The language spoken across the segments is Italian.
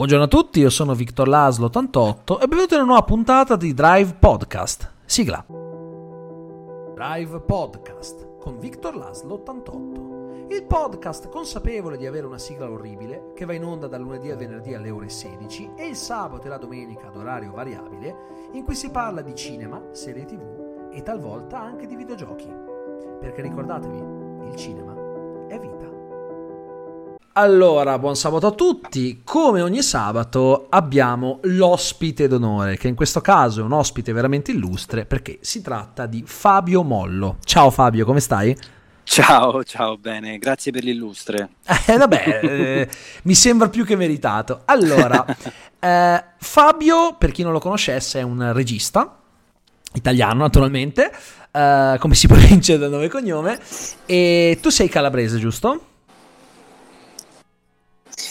Buongiorno a tutti, io sono Victor Laslo 88 e benvenuti una nuova puntata di Drive Podcast. Sigla. Drive Podcast con Victor Laslo 88. Il podcast consapevole di avere una sigla orribile che va in onda dal lunedì al venerdì alle ore 16 e il sabato e la domenica ad orario variabile in cui si parla di cinema, serie tv e talvolta anche di videogiochi. Perché ricordatevi, il cinema è vita. Allora, buon sabato a tutti. Come ogni sabato abbiamo l'ospite d'onore, che in questo caso è un ospite veramente illustre perché si tratta di Fabio Mollo. Ciao Fabio, come stai? Ciao, ciao, bene, grazie per l'illustre. Eh, vabbè, eh, mi sembra più che meritato. Allora, eh, Fabio, per chi non lo conoscesse, è un regista italiano naturalmente, eh, come si vincere dal nome e cognome, e tu sei calabrese, giusto?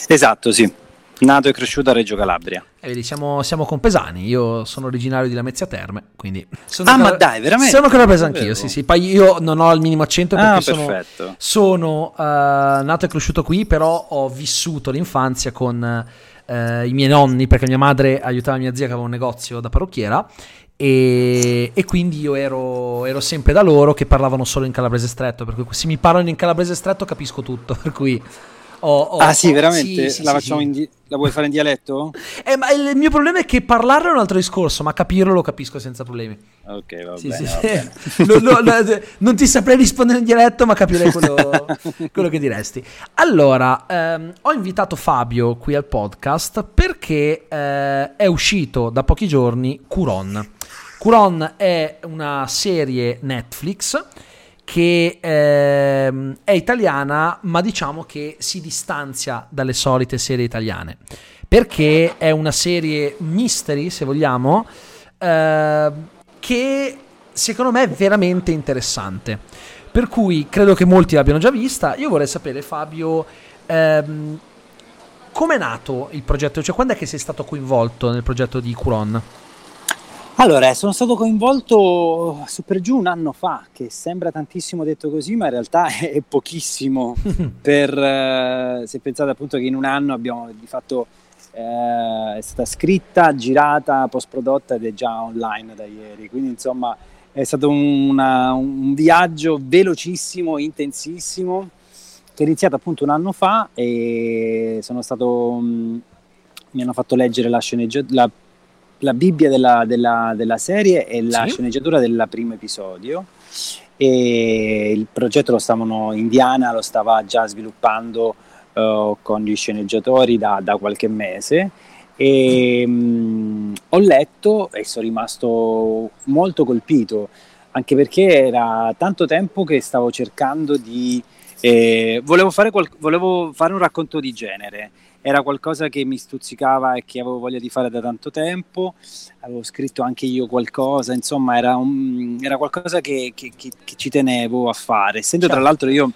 Esatto, sì. Nato e cresciuto a Reggio Calabria. E vedi, siamo, siamo compesani. Io sono originario di Lamezia Terme, quindi. Sono ah, cal- ma dai, veramente? Sono calabrese anch'io, sì, sì. Poi io non ho il minimo accento perché ah, sono, sono uh, nato e cresciuto qui, però ho vissuto l'infanzia con uh, i miei nonni, perché mia madre aiutava mia zia che aveva un negozio da parrucchiera. E, e, quindi io ero, ero, sempre da loro che parlavano solo in calabrese stretto. Per cui se mi parlano in calabrese stretto capisco tutto. Per cui Oh, oh, ah sì, veramente? Sì, la, sì, sì. Di- la, vuoi fare in dialetto? Eh, ma il mio problema è che parlarlo è un altro discorso, ma capirlo lo capisco senza problemi. Ok, va sì, bene. Va bene. no, no, no, non ti saprei rispondere in dialetto, ma capirei quello, quello che diresti. Allora, ehm, ho invitato Fabio qui al podcast perché eh, è uscito da pochi giorni Curon. Curon è una serie Netflix che ehm, è italiana, ma diciamo che si distanzia dalle solite serie italiane. Perché è una serie mystery, se vogliamo, eh, che secondo me è veramente interessante. Per cui credo che molti l'abbiano già vista. Io vorrei sapere, Fabio, ehm, come è nato il progetto? Cioè, quando è che sei stato coinvolto nel progetto di Curon? Allora, sono stato coinvolto su per giù un anno fa, che sembra tantissimo detto così, ma in realtà è, pochissimo. per, eh, se pensate appunto che in un anno abbiamo di fatto eh, è stata scritta, girata, post prodotta ed è già online da ieri. Quindi insomma è stato una, un viaggio velocissimo, intensissimo, che è iniziato appunto un anno fa e sono stato... Mh, mm, mi hanno fatto leggere la sceneggiatura la Bibbia della, della, della serie e la sì. sceneggiatura del primo episodio. E il progetto lo stavano, Indiana lo stava già sviluppando uh, con gli sceneggiatori da, da qualche mese. E um, ho letto e sono rimasto molto colpito, anche perché era tanto tempo che stavo cercando di. Eh, volevo, fare qual- volevo fare un racconto di genere era qualcosa che mi stuzzicava e che avevo voglia di fare da tanto tempo, avevo scritto anche io qualcosa, insomma era, un, era qualcosa che, che, che, che, ci tenevo a fare, essendo certo. tra l'altro io,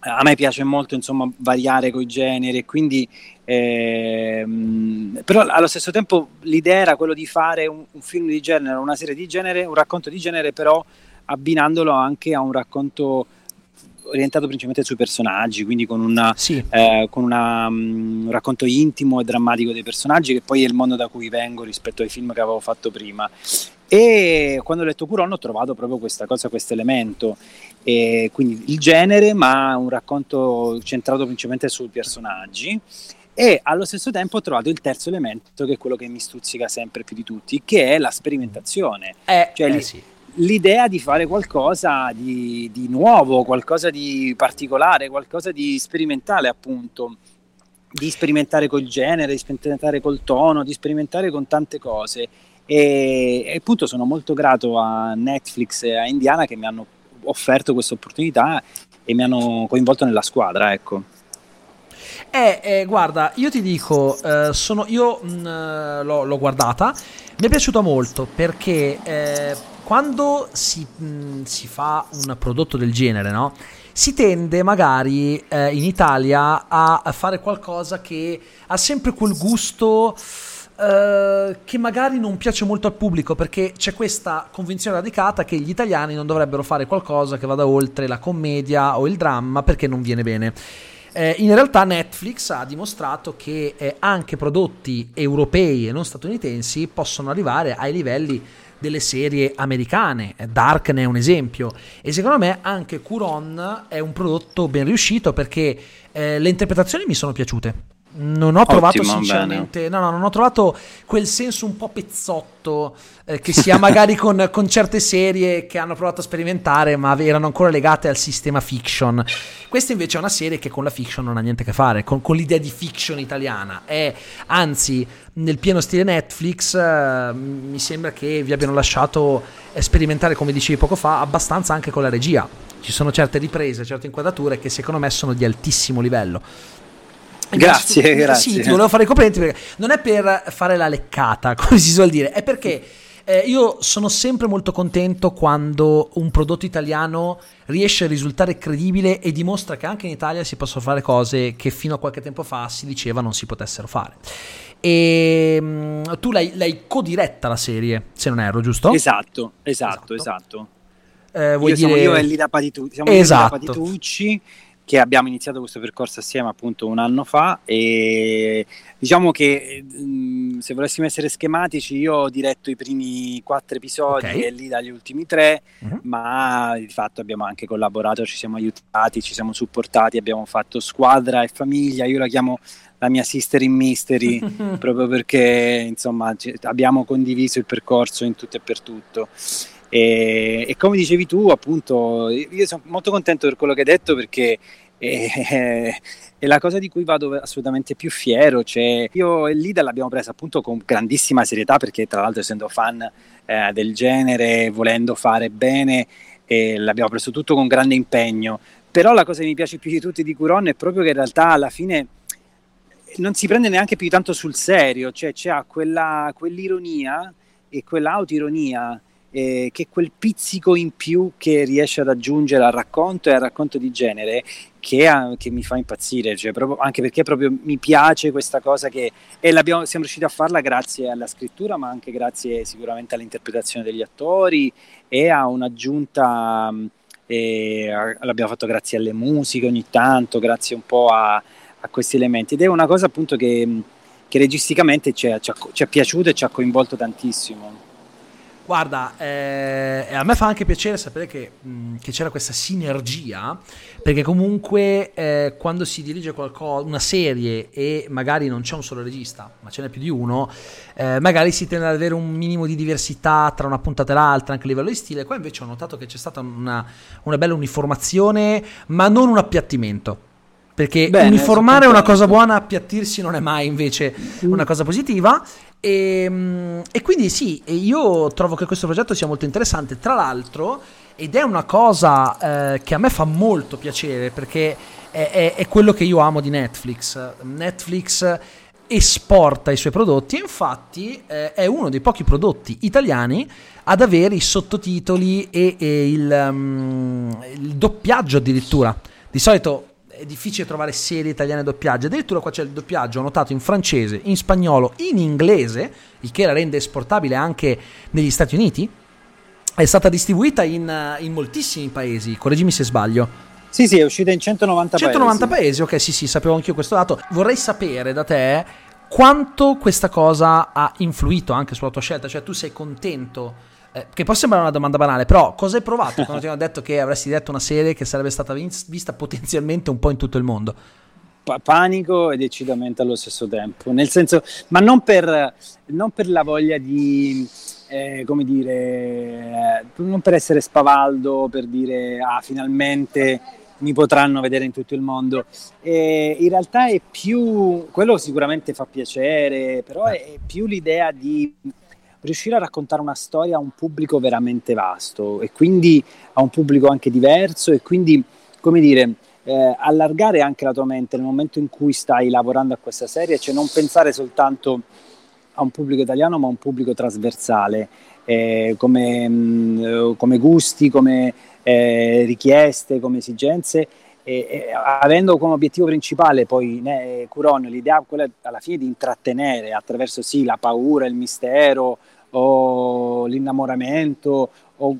a me piace molto insomma variare coi generi e quindi, ehm, però allo stesso tempo l'idea era quello di fare un, un film di genere, una serie di genere, un racconto di genere però abbinandolo anche a un racconto orientato principalmente sui personaggi, quindi con, una, sì. eh, con una, um, un racconto intimo e drammatico dei personaggi, che poi è il mondo da cui vengo rispetto ai film che avevo fatto prima. E quando ho letto Curon ho trovato proprio questa cosa, questo elemento, e quindi il genere, ma un racconto centrato principalmente sui personaggi. E allo stesso tempo ho trovato il terzo elemento, che è quello che mi stuzzica sempre più di tutti, che è la sperimentazione. Eh, cioè, eh, sì l'idea di fare qualcosa di, di, nuovo, qualcosa di particolare, qualcosa di sperimentale appunto, di sperimentare col genere, di sperimentare col tono, di sperimentare con tante cose. E, e appunto sono molto grato a Netflix e a Indiana che mi hanno offerto questa opportunità e mi hanno coinvolto nella squadra, ecco. Eh, eh, guarda, io ti dico, eh, sono, io mh, mm, l'ho, l'ho, guardata, mi è piaciuta molto perché eh, quando si, mh, si, fa un prodotto del genere, no? Si tende magari eh, in Italia a, fare qualcosa che ha sempre quel gusto eh, che magari non piace molto al pubblico perché c'è questa convinzione radicata che gli italiani non dovrebbero fare qualcosa che vada oltre la commedia o il dramma perché non viene bene. eh, in realtà Netflix ha dimostrato che eh, anche prodotti europei e non statunitensi possono arrivare ai livelli delle serie americane. Dark ne è un esempio. E secondo me anche Curon è un prodotto ben riuscito perché eh, le interpretazioni mi sono piaciute. Non ho trovato Ottimo, sinceramente, no, no, non ho trovato quel senso un po' pezzotto eh, che si ha magari con, con, certe serie che hanno provato a sperimentare, ma erano ancora legate al sistema fiction. Questa invece è una serie che con la fiction non ha niente a che fare, con, con l'idea di fiction italiana. È anzi nel pieno stile Netflix. Eh, mi sembra che vi abbiano lasciato sperimentare, come dicevi poco fa, abbastanza anche con la regia. Ci sono certe riprese, certe inquadrature che secondo me sono di altissimo livello. Grazie, grazie. Sì, ti volevo fare i complimenti perché non è per fare la leccata, come si suol dire, è perché eh, io sono sempre molto contento quando un prodotto italiano riesce a risultare credibile e dimostra che anche in Italia si possono fare cose che fino a qualche tempo fa si diceva non si potessero fare. E mm, tu l'hai, l'hai co-diretta la serie, se non erro, giusto? Esatto, esatto, esatto. esatto. Eh, vuoi io dire... io e Lida Patitucci. Siamo esatto. Lida Patitucci che abbiamo iniziato questo percorso assieme appunto un anno fa e diciamo che se volessimo essere schematici io ho diretto i primi quattro episodi okay. e lì dagli ultimi tre uh-huh. ma di fatto abbiamo anche collaborato ci siamo aiutati ci siamo supportati abbiamo fatto squadra e famiglia io la chiamo la mia sister in mystery proprio perché insomma abbiamo condiviso il percorso in tutto e per tutto e, e, come dicevi tu, appunto, io sono molto contento per quello che hai detto perché è, è la cosa di cui vado assolutamente più fiero. Cioè, io e Lida l'abbiamo presa appunto con grandissima serietà perché, tra l'altro, essendo fan eh, del genere, volendo fare bene, eh, l'abbiamo preso tutto con grande impegno. Però la cosa che mi piace più di tutti di Curon è proprio che in realtà alla fine non si prende neanche più tanto sul serio, cioè c'è quella, quell'ironia e quell'autironia eh, che quel pizzico in più che riesce ad aggiungere al racconto e al racconto di genere che, ha, che mi fa impazzire, cioè proprio, anche perché proprio mi piace questa cosa che e siamo riusciti a farla grazie alla scrittura, ma anche grazie sicuramente all'interpretazione degli attori e a un'aggiunta, eh, l'abbiamo fatto grazie alle musiche ogni tanto, grazie un po' a, a questi elementi ed è una cosa appunto che, che registicamente ci è, ci, ci è piaciuto e ci ha coinvolto tantissimo. Guarda, eh, a me fa anche piacere sapere che, mh, che c'era questa sinergia, perché comunque eh, quando si dirige qualcosa, una serie e magari non c'è un solo regista, ma ce n'è più di uno, eh, magari si tende ad avere un minimo di diversità tra una puntata e l'altra, anche a livello di stile. Qua invece ho notato che c'è stata una, una bella uniformazione, ma non un appiattimento. Perché Bene, uniformare è una cosa buona, appiattirsi non è mai invece mm. una cosa positiva. E, ehm, e, quindi sì, io trovo che questo progetto sia molto interessante. Tra l'altro, ed è una cosa eh, che a me fa molto piacere perché è, è, è, quello che io amo di Netflix. Netflix esporta i suoi prodotti infatti eh, è uno dei pochi prodotti italiani ad avere i sottotitoli e, e il, um, il doppiaggio addirittura. Di solito è difficile trovare serie italiane doppiaggi. Addirittura qua c'è il doppiaggio notato in francese, in spagnolo, in inglese, il che la rende esportabile anche negli Stati Uniti. È stata distribuita in, in moltissimi paesi, correggimi se sbaglio. Sì, sì, è uscita in 190, 190 paesi. paesi. ok, sì, sì, sapevo anch'io questo dato. Vorrei sapere da te quanto questa cosa ha influito anche sulla tua scelta, cioè tu sei contento eh, che può sembrare una domanda banale, però cosa hai provato quando ti hanno detto che avresti detto una serie che sarebbe stata vista potenzialmente un po' in tutto il mondo? Pa- panico e decisamente allo stesso tempo, nel senso, ma non per, non per la voglia di, eh, come dire, eh, non per essere spavaldo, per dire, ah, finalmente mi potranno vedere in tutto il mondo. E in realtà è più, quello sicuramente fa piacere, però è più l'idea di riuscire a raccontare una storia a un pubblico veramente vasto e quindi a un pubblico anche diverso e quindi, come dire, eh, allargare anche la tua mente nel momento in cui stai lavorando a questa serie, cioè non pensare soltanto a un pubblico italiano ma a un pubblico trasversale, eh, come, mh, mm, come, gusti, come eh, richieste, come esigenze. E, avendo come obiettivo principale poi né, Curon l'idea quella alla fine di intrattenere attraverso sì la paura, il mistero, o l'innamoramento o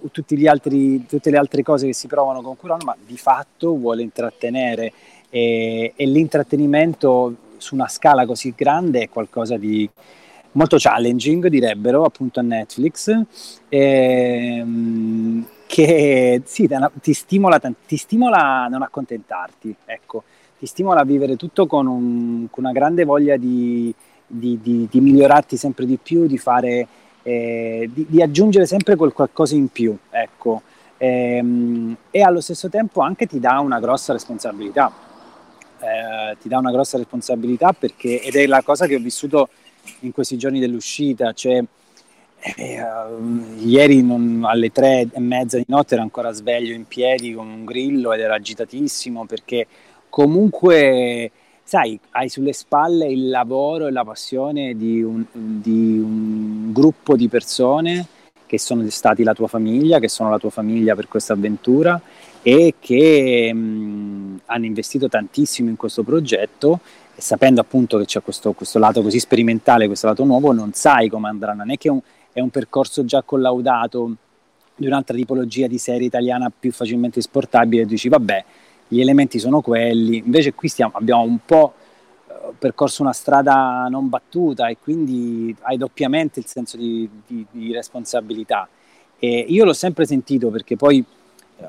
altri, tutte le altre cose che si provano con Curano, ma di fatto vuole intrattenere. E, e l'intrattenimento su una scala così grande è qualcosa di molto challenging, direbbero appunto a Netflix, ehm, che sì, ti stimola, ti stimola a non accontentarti, ecco, ti stimola a vivere tutto con, un, con una grande voglia di, di, di, di, migliorarti sempre di più, di, fare, eh, di, aggiungere sempre quel qualcosa in più, ecco. Ehm, e allo stesso tempo anche ti dà una grossa responsabilità, eh, ti dà una grossa responsabilità perché, ed è la cosa che ho vissuto in questi giorni dell'uscita, cioè eh, uh, ieri non, alle tre e mezza di notte ero ancora sveglio in piedi con un grillo ed ero agitatissimo perché comunque sai, hai sulle spalle il lavoro e la passione di un, di un gruppo di persone che sono stati la tua famiglia, che sono la tua famiglia per questa avventura e che mh, hanno investito tantissimo in questo progetto. E sapendo appunto che c'è questo, questo, lato così sperimentale, questo lato nuovo, non sai come andrà, non è che un, è un percorso già collaudato di un'altra tipologia di serie italiana più facilmente esportabile e dici vabbè, gli elementi sono quelli, invece qui stiamo, abbiamo un po' eh, percorso una strada non battuta e quindi hai doppiamente il senso di, di, di responsabilità. E io l'ho sempre sentito perché poi eh,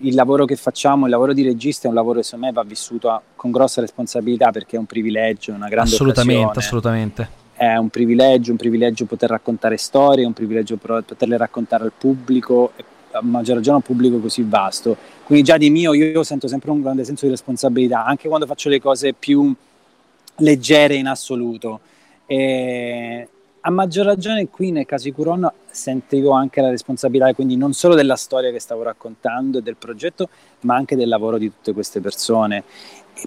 il lavoro che facciamo, il lavoro di regista è un lavoro che secondo me va vissuto a, con grossa responsabilità perché è un privilegio, una grande assolutamente, occasione. Assolutamente, È un privilegio, un privilegio poter raccontare storie, un privilegio poterle raccontare al pubblico, a maggior ragione un pubblico così vasto. Quindi già di mio io sento sempre un grande senso di responsabilità, anche quando faccio le cose più leggere in assoluto. E, a maggior ragione qui nel caso di Curon sentivo anche la responsabilità quindi non solo della storia che stavo raccontando e del progetto, ma anche del lavoro di tutte queste persone,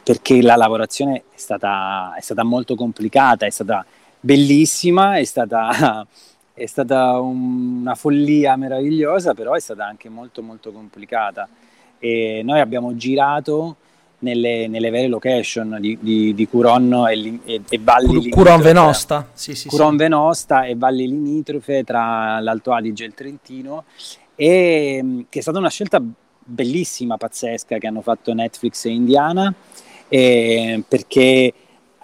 perché la lavorazione è stata, è stata molto complicata, è stata bellissima, è stata, è stata una follia meravigliosa, però è stata anche molto molto complicata. E noi abbiamo girato nelle, nelle vere location di, di, di Curon e, e, e Valli Cur- Curon Venosta sì, sì, Curon sì. Venosta e Valli limitrofe tra l'Alto Adige e il Trentino e mm, che è stata una scelta bellissima, pazzesca che hanno fatto Netflix e Indiana eh, perché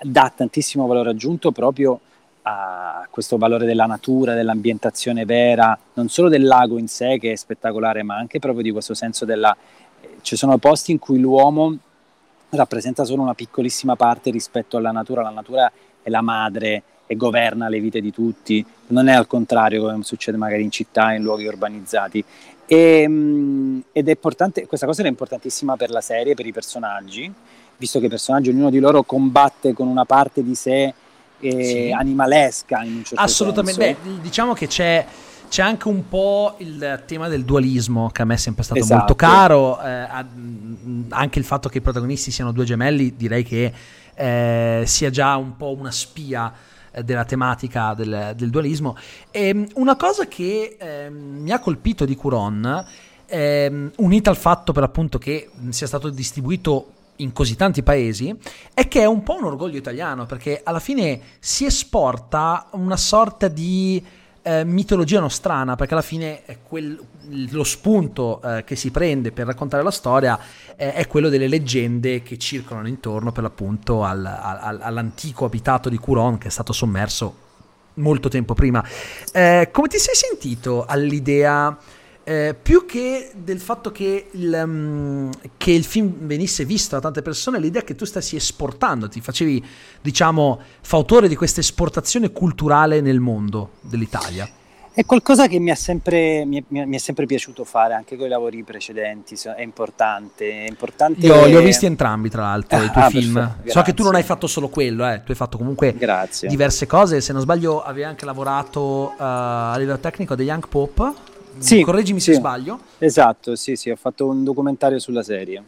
dà tantissimo valore aggiunto proprio a questo valore della natura, dell'ambientazione vera, non solo del lago in sé che è spettacolare, ma anche proprio di questo senso della... Eh, ci sono posti in cui l'uomo rappresenta solo una piccolissima parte rispetto alla natura, la natura è la madre e governa le vite di tutti, non è al contrario come succede magari in città, in luoghi urbanizzati. E, ehm, ed è importante, questa cosa era importantissima per la serie, per i personaggi, visto che i personaggi, ognuno di loro combatte con una parte di sé eh, sì. animalesca in un certo Assolutamente, senso. Beh, diciamo che c'è c'è anche un po' il tema del dualismo che a me è sempre stato esatto. molto caro, eh, anche il fatto che i protagonisti siano due gemelli direi che eh, sia già un po' una spia eh, della tematica del, del, dualismo. E ehm, una cosa che ehm, mi ha colpito di Curon, ehm, unita al fatto per appunto che sia stato distribuito in così tanti paesi è che è un po' un orgoglio italiano perché alla fine si esporta una sorta di eh, mitologia nostrana, perché alla fine quel, lo spunto eh, che si prende per raccontare la storia eh, è quello delle leggende che circolano intorno per l'appunto al, al, all'antico abitato di Curon che è stato sommerso molto tempo prima. Eh, come ti sei sentito all'idea eh, più che del fatto che il, um, che il, film venisse visto da tante persone, l'idea che tu stessi esportando, ti facevi, diciamo, fautore di questa esportazione culturale nel mondo dell'Italia. È qualcosa che mi è, sempre, mi, è, mi è sempre, piaciuto fare anche con i lavori precedenti, è importante. È importante Io li ho visti entrambi, tra l'altro, ah, i tuoi ah, film. Perfetto, so che tu non hai fatto solo quello, eh. tu hai fatto comunque grazie. diverse cose. Se non sbaglio, avevi anche lavorato uh, a livello tecnico The Young Pope sì, correggimi sì. se sbaglio. Esatto, sì, sì, ho fatto un documentario sulla serie.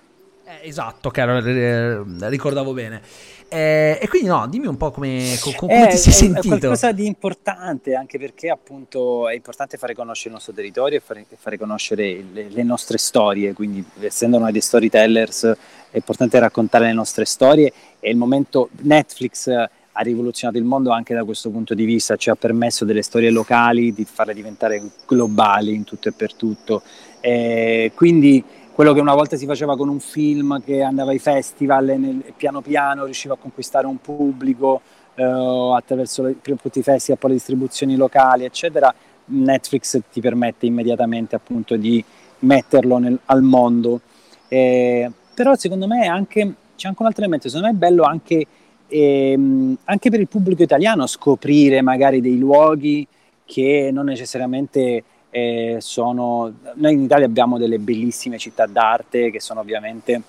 Eh, esatto, che eh, ricordavo bene. Eh, e quindi no, dimmi un po' come, come eh, ti sei è, sentito. È qualcosa di importante, anche perché appunto è importante fare conoscere il nostro territorio e fare, fare conoscere le, le, nostre storie, quindi essendo noi dei storytellers è importante raccontare le nostre storie e il momento Netflix ha rivoluzionato il mondo anche da questo punto di vista, ci ha permesso delle storie locali di farle diventare globali in tutto e per tutto. Eh, quindi quello che una volta si faceva con un film che andava ai festival e nel, piano piano riusciva a conquistare un pubblico eh, attraverso i tutti i festival, poi le distribuzioni locali, eccetera, Netflix ti permette immediatamente appunto di metterlo nel, al mondo. Eh, però secondo me anche, c'è anche un altro elemento, secondo me è bello anche, ehm, anche per il pubblico italiano scoprire magari dei luoghi che non necessariamente eh, sono... Noi in Italia abbiamo delle bellissime città d'arte che sono ovviamente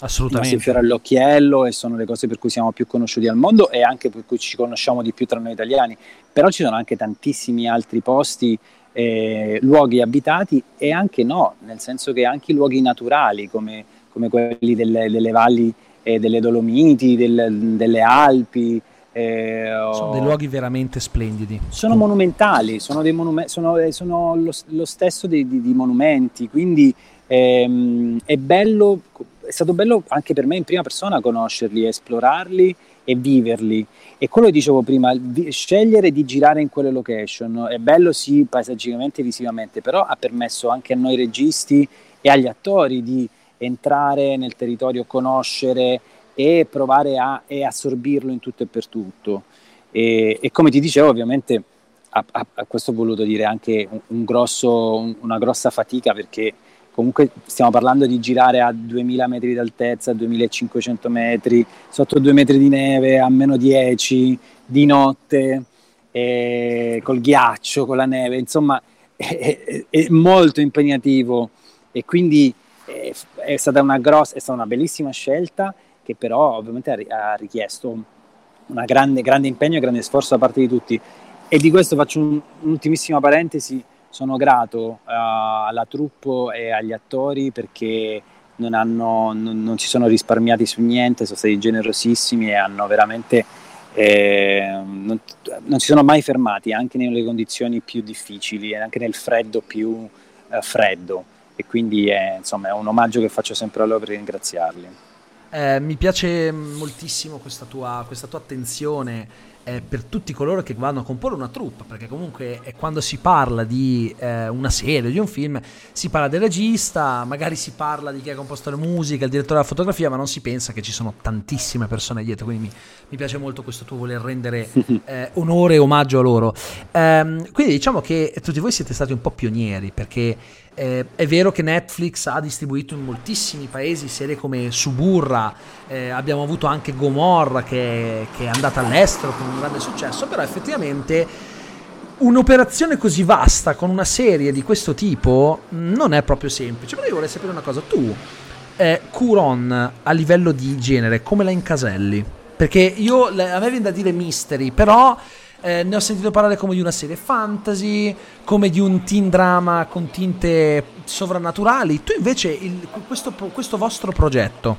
Assolutamente. fiore all'occhiello e sono le cose per cui siamo più conosciuti al mondo e anche per cui ci conosciamo di più tra noi italiani. Però ci sono anche tantissimi altri posti, eh, luoghi abitati e anche no, nel senso che anche i luoghi naturali come, come quelli delle, delle valli eh, delle Dolomiti, del, delle Alpi, eh, sono dei luoghi veramente splendidi. Sono monumentali, sono, monume- sono, eh, sono lo, lo, stesso di, di, di monumenti, quindi ehm, è bello, è stato bello anche per me in prima persona conoscerli, esplorarli e viverli. E quello che dicevo prima, di, scegliere di girare in quelle location è bello sì paesaggicamente e visivamente, però ha permesso anche a noi registi e agli attori di entrare nel territorio, conoscere e provare a e assorbirlo in tutto e per tutto. E, e come ti dicevo, ovviamente a, a, a, questo ho voluto dire anche un, un grosso, un, una grossa fatica perché comunque stiamo parlando di girare a 2000 metri d'altezza, a 2500 metri, sotto 2 metri di neve, a meno 10, di notte, col ghiaccio, con la neve, insomma è, è, è molto impegnativo e quindi è, è, stata una grossa, è stata una bellissima scelta che però ovviamente ha, richiesto un grande, grande impegno e grande sforzo da parte di tutti. E di questo faccio un, un'ultimissima parentesi, sono grato uh, alla troupe e agli attori perché non, hanno, non, non, si sono risparmiati su niente, sono stati generosissimi e hanno veramente eh, non, non, si sono mai fermati anche nelle condizioni più difficili, anche nel freddo più uh, freddo e quindi è, insomma, è un omaggio che faccio sempre a loro per ringraziarli. Eh, mi piace moltissimo questa tua, questa tua attenzione eh, per tutti coloro che vanno a comporre una troupe, perché comunque eh, quando si parla di eh, una serie, di un film, si parla del regista, magari si parla di chi ha composto la musica, il direttore della fotografia, ma non si pensa che ci sono tantissime persone dietro, quindi mi, mi piace molto questo tuo voler rendere eh, onore e omaggio a loro. Ehm, quindi diciamo che tutti voi siete stati un po' pionieri, perché eh, è vero che Netflix ha distribuito in moltissimi paesi serie come Suburra, eh, abbiamo avuto anche Gomorra che, che, è andata all'estero con un grande successo, però effettivamente un'operazione così vasta con una serie di questo tipo non è proprio semplice. Però io vorrei sapere una cosa, tu eh, Curon a livello di genere come la incaselli? Perché io, a me viene da dire mystery, però eh, ne ho sentito parlare come di una serie fantasy, come di un teen drama con tinte sovrannaturali. Tu invece il, questo, questo, vostro progetto,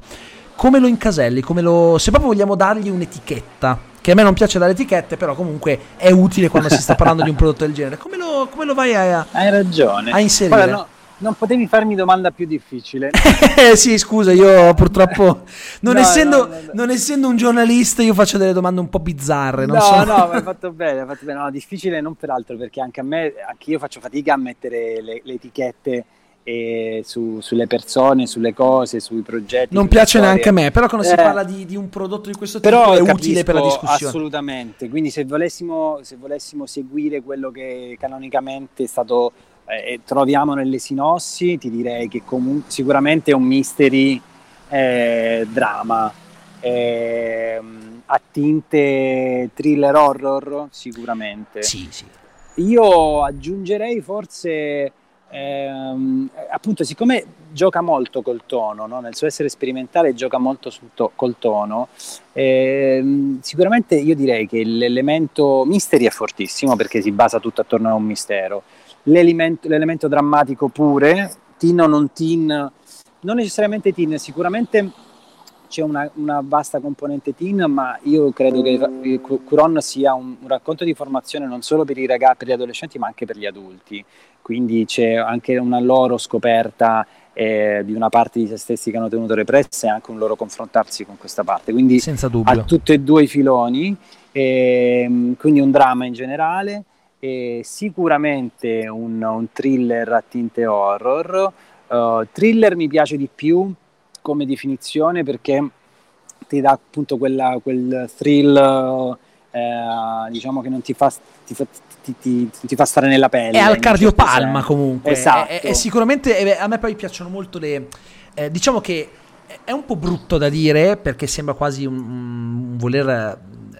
come lo incaselli? Come lo, se proprio vogliamo dargli un'etichetta, che a me non piace dare etichette, però comunque è utile quando si sta parlando di un prodotto del genere. Come lo, come lo vai a, Hai ragione. a inserire? Guarda, no non potevi farmi domanda più difficile. Eh, sì, scusa, io purtroppo, non, no, essendo, no, no, non, essendo, un giornalista, io faccio delle domande un po' bizzarre. no, so. no, ma hai fatto bene, hai fatto bene. No, difficile non peraltro, perché anche a me, anche io faccio fatica a mettere le, le etichette eh, su, sulle persone, sulle cose, sui progetti. Non piace storie. neanche a me, però quando eh, si parla di, di, un prodotto di questo tipo è utile per la discussione. Assolutamente, quindi se volessimo, se volessimo seguire quello che canonicamente è stato eh, troviamo nelle sinossi, ti direi che comunque sicuramente è un mystery eh, drama. Eh, a tinte thriller horror sicuramente. Sì, sì. Io aggiungerei forse ehm, appunto siccome gioca molto col tono, no? nel suo essere sperimentale gioca molto to- col tono, ehm, sicuramente io direi che l'elemento mystery è fortissimo perché si basa tutto attorno a un mistero l'elemento, l'elemento drammatico pure, teen o non teen, non necessariamente teen, sicuramente c'è una, una, vasta componente teen, ma io credo che Curon sia un, un, racconto di formazione non solo per i ragazzi, per gli adolescenti, ma anche per gli adulti. Quindi c'è anche una loro scoperta eh, di una parte di se stessi che hanno tenuto represse e anche un loro confrontarsi con questa parte. Quindi Senza dubbio. a tutti e due i filoni, eh, quindi un dramma in generale e sicuramente un, un, thriller a tinte horror, Uh, thriller mi piace di più come definizione perché ti dà appunto quella, quel thrill eh, diciamo che non ti fa, ti, fa, ti, ti, ti fa, stare nella pelle. È al cardiopalma certo comunque. Esatto. È, è sicuramente, a me poi piacciono molto le... Eh, diciamo che è un po' brutto da dire perché sembra quasi un, un voler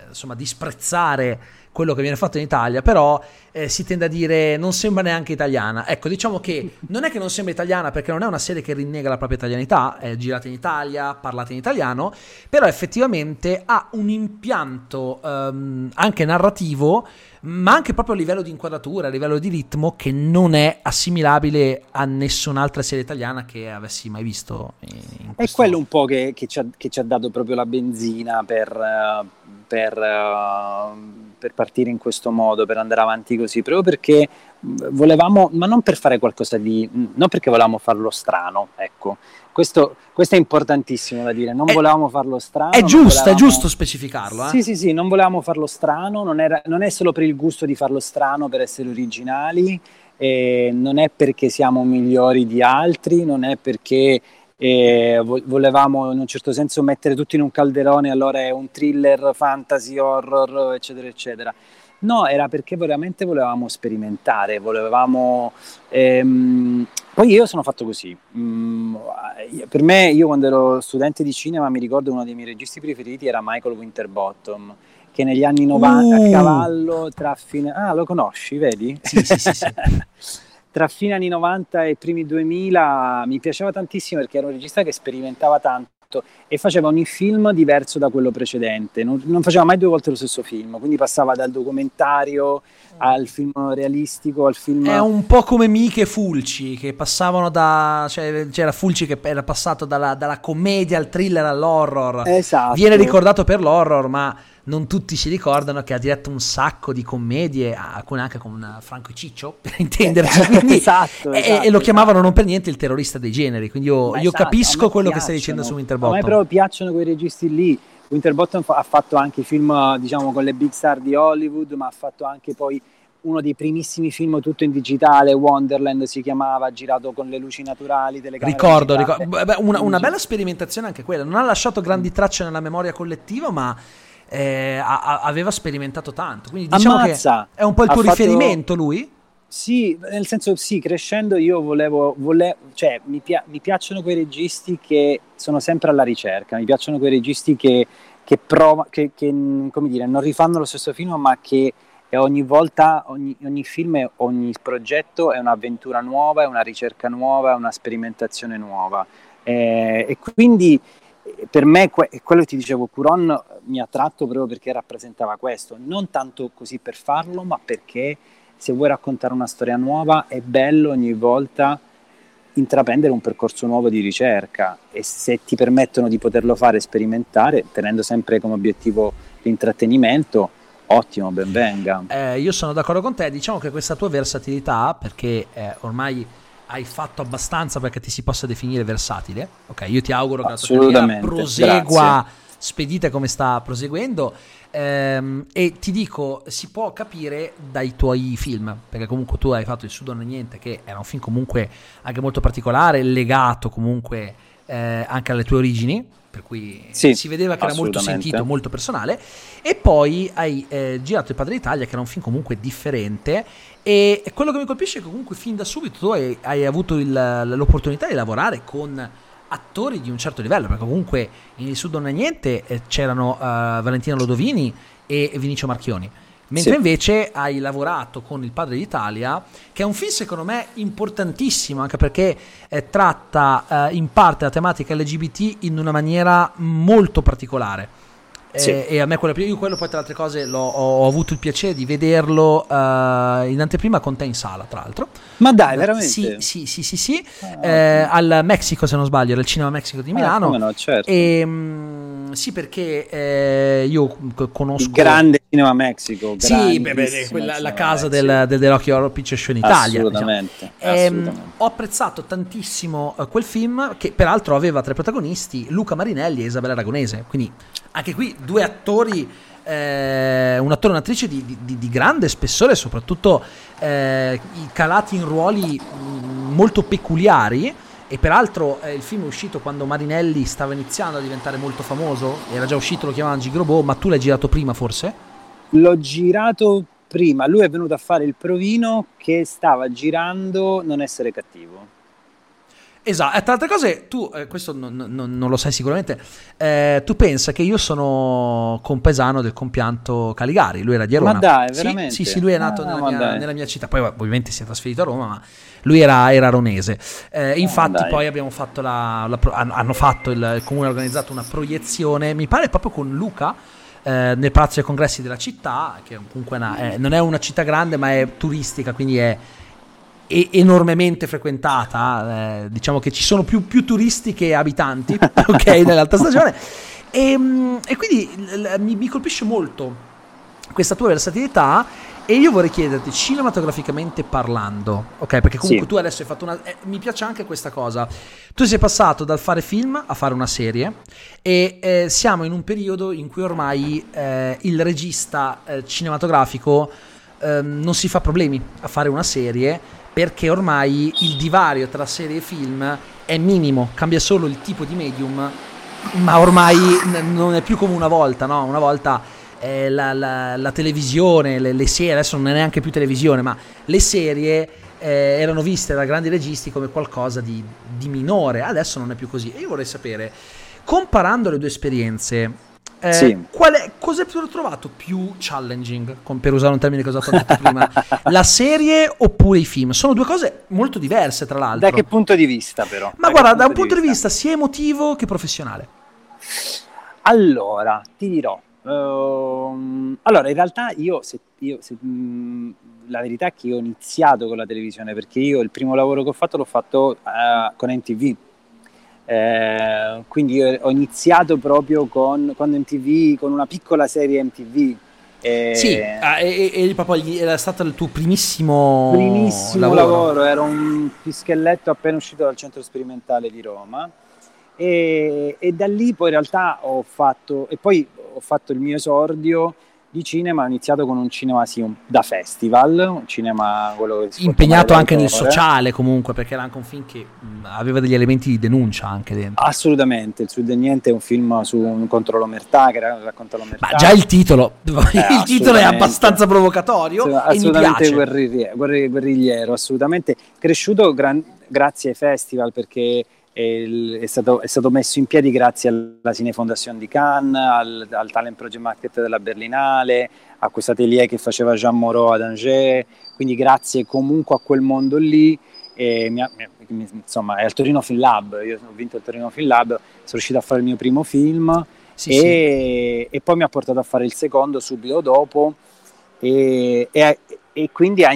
insomma disprezzare quello che viene fatto in Italia, però eh, si tende a dire non sembra neanche italiana. Ecco, diciamo che non è che non sembra italiana perché non è una serie che rinnega la propria italianità, è girata in Italia, parlata in italiano, però effettivamente ha un impianto um, anche narrativo ma anche proprio a livello di inquadratura, a livello di ritmo, che non è assimilabile a nessun'altra serie italiana che avessi mai visto. è quello un po' che, che, ci ha, che, ci ha, dato proprio la benzina per, per, per, partire in questo modo, per andare avanti così, proprio perché volevamo, ma non per fare qualcosa di, non perché volevamo farlo strano, ecco, questo, questo, è importantissimo da dire, non è, volevamo farlo strano. È giusto, volevamo... è giusto specificarlo. Eh? Sì, sì, sì, non volevamo farlo strano, non, era, non, è solo per il gusto di farlo strano, per essere originali, eh, non è perché siamo migliori di altri, non è perché eh, volevamo in un certo senso mettere tutto in un calderone, allora è un thriller, fantasy, horror, eccetera, eccetera No, era perché veramente volevamo sperimentare, volevamo... Ehm... Poi io sono fatto così. Mm, per me, io quando ero studente di cinema, mi ricordo uno dei miei registi preferiti era Michael Winterbottom, che negli anni 90 uh. a cavallo tra fine... Ah, lo conosci, vedi? Sì, sì, sì. sì. tra fine anni 90 e primi 2000 mi piaceva tantissimo perché era un regista che sperimentava tanto e faceva ogni film diverso da quello precedente, non, non, faceva mai due volte lo stesso film, quindi passava dal documentario al film realistico, al film... È un po' come Miche e Fulci, che passavano da... cioè c'era Fulci che era passato dalla, dalla commedia al thriller all'horror. Esatto. Viene ricordato per l'horror, ma non tutti si ricordano che ha diretto un sacco di commedie, alcune anche con Franco e Ciccio, per intenderci, quindi, esatto, e, esatto, e, lo chiamavano non per niente il terrorista dei generi, quindi io, io esatto, capisco quello che stai dicendo su Winterbottom. A me però piacciono quei registi lì, Winterbottom ha fatto anche film diciamo con le big star di Hollywood, ma ha fatto anche poi uno dei primissimi film tutto in digitale, Wonderland si chiamava, girato con le luci naturali, Ricordo, ricordo. Beh, una, una, bella sperimentazione anche quella, non ha lasciato grandi tracce nella memoria collettiva, ma eh, a, aveva sperimentato tanto. Quindi diciamo Ammazza. che è un po' il tuo fatto... riferimento lui? Sì, nel senso sì, crescendo io volevo, volevo cioè mi, pia- mi, piacciono quei registi che sono sempre alla ricerca, mi piacciono quei registi che, che, prova, che, che come dire, non rifanno lo stesso film ma che ogni volta, ogni, ogni film, ogni progetto è un'avventura nuova, è una ricerca nuova, è una sperimentazione nuova. Eh, e quindi per me quello che ti dicevo, Curon mi ha attratto proprio perché rappresentava questo, non tanto così per farlo, ma perché se vuoi raccontare una storia nuova è bello ogni volta intraprendere un percorso nuovo di ricerca e se ti permettono di poterlo fare sperimentare, tenendo sempre come obiettivo l'intrattenimento, ottimo, ben venga. Eh, io sono d'accordo con te, diciamo che questa tua versatilità, perché eh, ormai hai fatto abbastanza perché ti si possa definire versatile. Ok, io ti auguro che la tua carriera prosegua Grazie. spedita come sta proseguendo. Ehm, e ti dico, si può capire dai tuoi film, perché comunque tu hai fatto il Sudo Niente, che era un film comunque anche molto particolare, legato comunque eh, anche alle tue origini, per cui sì, si vedeva che era molto sentito, molto personale. E poi hai eh, girato Il Padre d'Italia, che era un film comunque differente. E quello che mi colpisce è che comunque fin da subito tu hai, hai avuto il, l'opportunità di lavorare con attori di un certo livello, perché comunque in Il Sud non è niente eh, c'erano uh, Valentina Lodovini e Vinicio Marchioni. Mentre sì. invece hai lavorato con Il Padre d'Italia, che è un film secondo me importantissimo, anche perché eh, tratta eh, in parte la tematica LGBT in una maniera molto particolare. Sì. E, e, a me quello, io quello poi tra le altre cose ho, ho, avuto il piacere di vederlo uh, in anteprima con te in sala tra l'altro ma dai veramente? sì sì sì sì, sì. Ah, eh, al Mexico se non sbaglio era il Cinema Mexico di ah, Milano ah, no, certo. e, mh, sì perché eh, io conosco il grande Cinema Mexico sì beh, beh, quella, la casa del, del, dell'Occhio Horror Picture Show in Italia assolutamente, diciamo. assolutamente. Ehm, ho apprezzato tantissimo uh, quel film che peraltro aveva tre protagonisti Luca Marinelli e Isabella Aragonese quindi anche qui due attori, eh, un attore e un'attrice di, di, di, grande spessore, soprattutto eh, calati in ruoli mm, molto peculiari. E peraltro eh, il film è uscito quando Marinelli stava iniziando a diventare molto famoso, era già uscito, lo chiamavano Gigrobò, ma tu l'hai girato prima forse? L'ho girato prima, lui è venuto a fare il provino che stava girando Non essere cattivo. Esatto, tra altre cose, tu, eh, questo non, non, non, lo sai sicuramente, eh, tu pensa che io sono compaesano del compianto Caligari, lui era di Roma. Ma dai, veramente? Sì, sì, sì lui è nato ah, nella, mia, nella, mia, città, poi ovviamente si è trasferito a Roma, ma lui era, era aronese. Eh, infatti oh, poi abbiamo fatto la, la, hanno fatto, il, il comune ha organizzato una proiezione, mi pare proprio con Luca, eh, nel Palazzo dei Congressi della città, che comunque una, è, non è una città grande ma è turistica, quindi è e- enormemente frequentata, eh, diciamo che ci sono più, più turisti che abitanti, ok, nell'alta stagione, e, ehm, e quindi l- mi, mi colpisce molto questa tua versatilità e io vorrei chiederti, cinematograficamente parlando, ok? Perché comunque sì. tu adesso hai fatto una. Eh, mi piace anche questa cosa. Tu sei passato dal fare film a fare una serie, e eh, siamo in un periodo in cui ormai eh, il regista eh, cinematografico ehm, non si fa problemi a fare una serie perché ormai il divario tra serie e film è minimo, cambia solo il tipo di medium, ma ormai n- non è più come una volta, no? Una volta eh, la, la, la, televisione, le, le, serie, adesso non è neanche più televisione, ma le serie eh, erano viste da grandi registi come qualcosa di, di minore, adesso non è più così. E io vorrei sapere, comparando le due esperienze, eh, sì. qual è, cosa hai trovato più challenging, con, per usare un termine che ho usato prima? la serie oppure i film? Sono due cose molto diverse, tra l'altro. Da che punto di vista, però? Ma da guarda, da un punto di vista? vista sia emotivo che professionale. Allora, ti dirò. Uh, allora, in realtà io, se, io se, mh, mm, la verità è che io ho iniziato con la televisione perché io il primo lavoro che ho fatto l'ho fatto uh, con NTV eh, quindi ho iniziato proprio con, quando MTV, con una piccola serie MTV. Eh, sì, ah, e, e, proprio era stato il tuo primissimo, primissimo lavoro. lavoro. Era un pischelletto appena uscito dal centro sperimentale di Roma. E, e da lì poi in realtà ho fatto, e poi ho fatto il mio esordio di cinema, ho iniziato con un cinema sì, un, da festival, un cinema quello che impegnato anche nel sociale comunque, perché era anche un film che mh, aveva degli elementi di denuncia anche dentro. Assolutamente, il Sud del Niente è un film su un contro l'omertà che racconta l'omertà. Ma già il titolo, eh, il titolo è abbastanza provocatorio assolutamente guerrigliero, guerrigliero, assolutamente cresciuto gran, grazie ai festival perché è stato, è stato, messo in piedi grazie alla Cinefondazione di Cannes, al, al, Talent Project Market della Berlinale, a questo atelier che faceva Jean Moreau ad Angers, quindi grazie comunque a quel mondo lì. Mi, mi, insomma, è al Torino Film Lab, io ho vinto il Torino Film Lab, sono riuscito a fare il mio primo film sì, e, sì. e, poi mi ha portato a fare il secondo subito dopo e, e, e quindi ha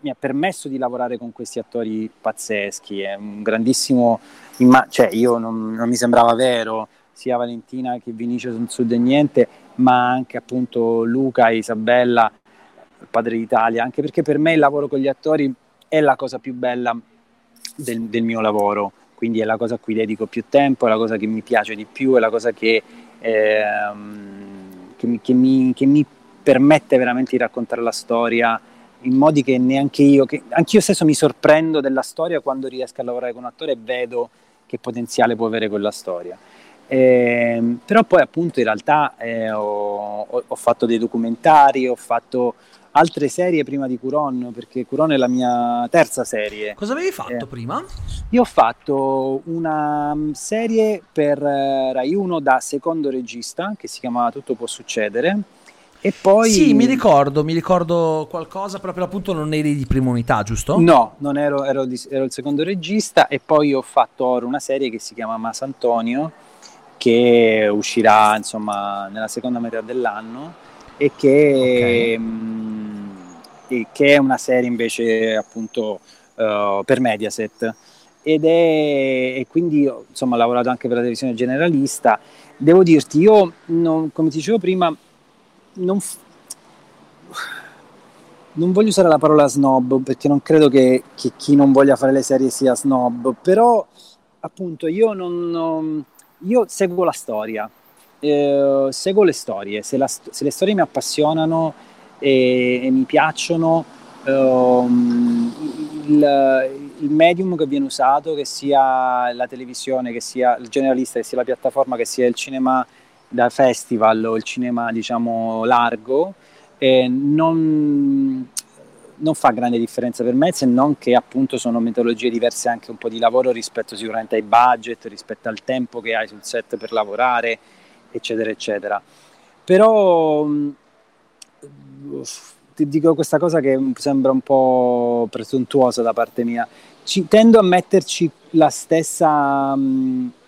mi ha permesso di lavorare con questi attori pazzeschi, è un grandissimo, imma- cioè io non, non, mi sembrava vero, sia Valentina che Vinicio sul Sud e Niente, ma anche appunto Luca e Isabella, padre d'Italia, anche perché per me il lavoro con gli attori è la cosa più bella del, del mio lavoro, quindi è la cosa a cui dedico più tempo, è la cosa che mi piace di più, è la cosa che, ehm, che, che, mi, che mi permette veramente di raccontare la storia in modi che neanche io, che anch'io stesso mi sorprendo della storia quando riesco a lavorare con un attore e vedo che potenziale può avere quella storia. Eh, però poi appunto in realtà eh, ho, ho, fatto dei documentari, ho fatto altre serie prima di Curon, perché Curon è la mia terza serie. Cosa avevi fatto eh, prima? Io ho fatto una serie per eh, Rai 1 da secondo regista che si chiamava Tutto può succedere e poi... Sì, mi ricordo, mi ricordo qualcosa, per l'appunto non eri di prima unità, giusto? No, non ero, ero, di, ero il secondo regista e poi ho fatto ora una serie che si chiama Mas Antonio, che uscirà insomma nella seconda metà dell'anno e che, okay. mh, e che è una serie invece appunto uh, per Mediaset ed è e quindi insomma ho lavorato anche per la televisione generalista devo dirti io non, come ti dicevo prima non, non, voglio usare la parola snob perché non credo che, che, chi non voglia fare le serie sia snob, però appunto io, non, non io seguo la storia, eh, seguo le storie, se, la, se, le storie mi appassionano e, e mi piacciono, eh, il, il medium che viene usato, che sia la televisione, che sia il generalista, che sia la piattaforma, che sia il cinema da festival o il cinema diciamo largo, eh, non, non fa grande differenza per me se non che appunto sono metodologie diverse anche un po' di lavoro rispetto sicuramente ai budget, rispetto al tempo che hai sul set per lavorare, eccetera, eccetera. Però ti dico questa cosa che sembra un po' presuntuosa da parte mia. Ci, tendo a metterci la stessa,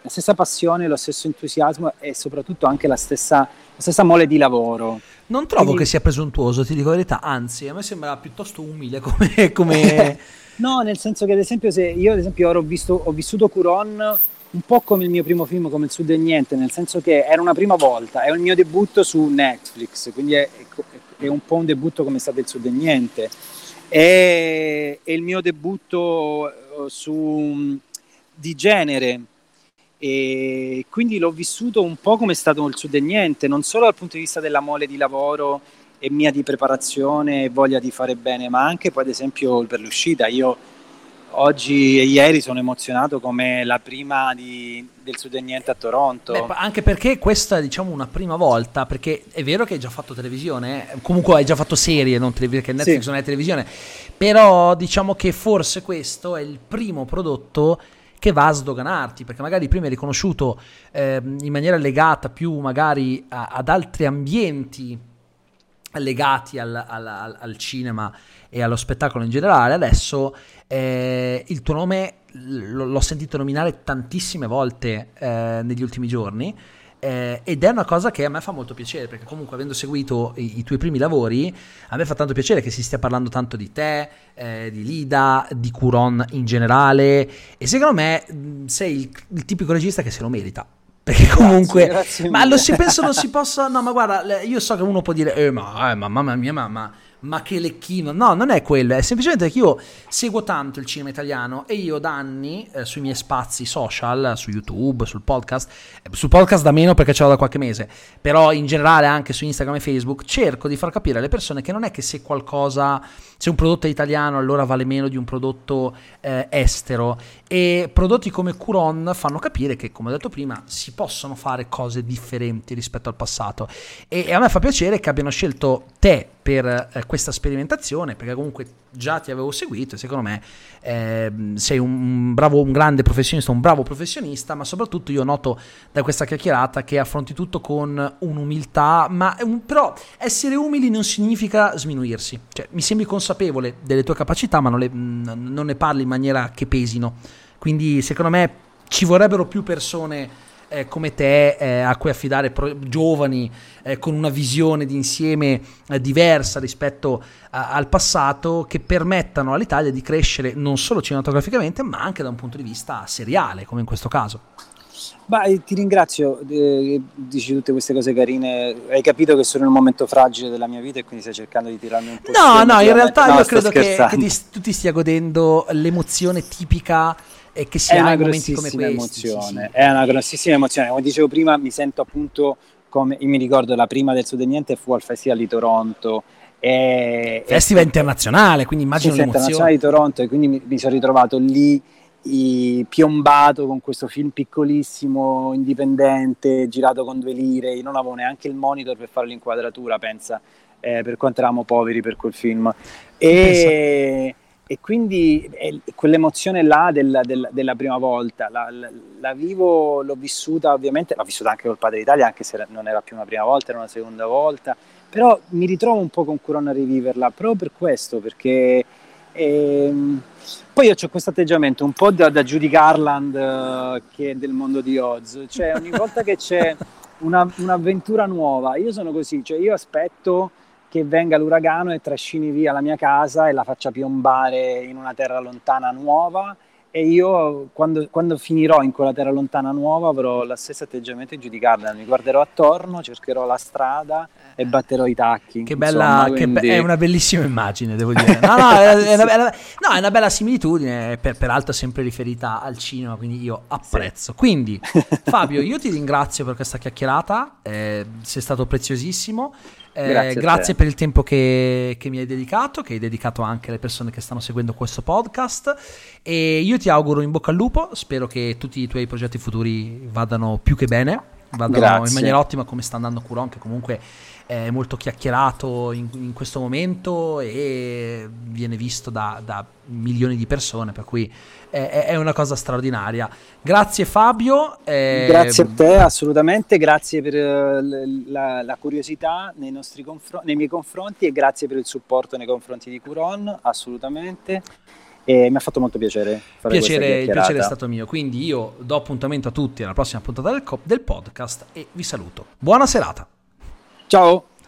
la stessa passione, lo stesso entusiasmo e soprattutto anche la stessa, la stessa mole di lavoro. Non trovo Quindi... che sia presuntuoso, ti dico la verità, anzi, a me sembra piuttosto umile come... come... no, nel senso che ad esempio se io ad esempio ora ho, visto, ho vissuto Curon un po' come il mio primo film, come il Sud e Niente, nel senso che era una prima volta, è il mio debutto su Netflix, quindi è, è un po' un debutto come è stato il Sud e Niente. È, è il mio debutto eh, su, di genere, e quindi l'ho vissuto un po' come è stato il Sud e Niente, non solo dal punto di vista della mole di lavoro e mia di preparazione e voglia di fare bene, ma anche poi ad esempio per l'uscita. Io oggi e ieri sono emozionato come la prima di, del Sud e Niente a Toronto. Beh, anche perché questa è diciamo una prima volta, perché è vero che hai già fatto televisione, eh? comunque hai già fatto serie, non televisione, che Netflix sì. non è televisione, però diciamo che forse questo è il primo prodotto che va a sdoganarti, perché magari prima hai riconosciuto eh, in maniera legata più magari a, ad altri ambienti legati al, al, al, cinema e allo spettacolo in generale, adesso eh, il tuo nome l- l'ho sentito nominare tantissime volte eh, negli ultimi giorni eh, ed è una cosa che a me fa molto piacere perché comunque avendo seguito i, i, tuoi primi lavori a me fa tanto piacere che si stia parlando tanto di te, eh, di Lida, di Curon in generale e secondo me mh, sei il, il tipico regista che se lo merita perché comunque grazie, grazie ma lo si penso non si possa no ma guarda io so che uno può dire eh ma, eh, ma mamma mia mamma ma che lecchino. No, non è quello, è semplicemente che io seguo tanto il cinema italiano e io da anni eh, sui miei spazi social, su YouTube, sul podcast, eh, sul podcast da meno perché ce l'ho da qualche mese, però in generale anche su Instagram e Facebook, cerco di far capire alle persone che non è che se qualcosa, se un prodotto è italiano allora vale meno di un prodotto eh, estero e prodotti come Curon fanno capire che, come ho detto prima, si possono fare cose differenti rispetto al passato e, e a me fa piacere che abbiano scelto te per eh, questa sperimentazione, perché comunque già ti avevo seguito e secondo me eh, sei un, bravo, un grande professionista, un bravo professionista, ma soprattutto io noto da questa chiacchierata che affronti tutto con un'umiltà, ma un, però essere umili non significa sminuirsi, cioè mi sembri consapevole delle tue capacità, ma non, le, non ne parli in maniera che pesino, quindi secondo me ci vorrebbero più persone eh, come te eh, a cui affidare pro- giovani eh, con una visione d'insieme eh, diversa rispetto a- al passato che permettano all'Italia di crescere non solo cinematograficamente ma anche da un punto di vista seriale come in questo caso. Beh, ti ringrazio, eh, dici tutte queste cose carine, hai capito che sono in un momento fragile della mia vita e quindi stai cercando di tirarmi un po'. No, no, in realtà no, io credo che, che ti, tu ti stia godendo l'emozione tipica e che si è ha in momenti come questi. Emozione. Sì, sì. È una grossissima emozione. Come dicevo prima, mi sento appunto come io mi ricordo la prima del Sud e Niente fu al Festival di Toronto. E, Festival e, internazionale, quindi immagino Festival internazionale di Toronto e quindi mi, mi sono ritrovato lì i, piombato con questo film piccolissimo, indipendente, girato con due lire. Io non avevo neanche il monitor per fare l'inquadratura, pensa, eh, per quanto eravamo poveri per quel film. E, e quindi è quell'emozione là del, del, della prima volta la, la, la, vivo, l'ho vissuta ovviamente, l'ho vissuta anche col Padre d'Italia, anche se non era più una prima volta, era una seconda volta, però mi ritrovo un po' con Curon a riviverla proprio per questo, perché ehm, poi io ho questo atteggiamento un po' da, da Judy Garland uh, che è del mondo di Oz, cioè ogni volta che c'è una, un'avventura nuova, io sono così, cioè io aspetto che venga l'uragano e trascini via la mia casa e la faccia piombare in una terra lontana nuova e io quando, quando, finirò in quella terra lontana nuova avrò lo stesso atteggiamento di giudicarla, mi guarderò attorno, cercherò la strada e batterò i tacchi. Che bella, insomma, quindi... che è una bellissima immagine, devo dire. No, no, è, è, una, bella, no, è una bella similitudine, per, peraltro sempre riferita al cinema, quindi io apprezzo. Sì. Quindi, Fabio, io ti ringrazio per questa chiacchierata, eh, sei stato preziosissimo. Eh, grazie, grazie per il tempo che, che, mi hai dedicato, che hai dedicato anche alle persone che stanno seguendo questo podcast. E io ti auguro in bocca al lupo. Spero che tutti i tuoi progetti futuri vadano più che bene, vadano grazie. in maniera ottima come sta andando Curon, che comunque è molto chiacchierato in, in questo momento e viene visto da, da, milioni di persone, per cui è, è una cosa straordinaria. Grazie Fabio. Eh... Grazie a te, assolutamente, grazie per eh, la, la curiosità nei, confron- nei miei confronti e grazie per il supporto nei confronti di Curon, assolutamente. E mi ha fatto molto piacere. Piacere, il piacere è stato mio. Quindi io do appuntamento a tutti alla prossima puntata del, co- del podcast e vi saluto. Buona serata. Ciao!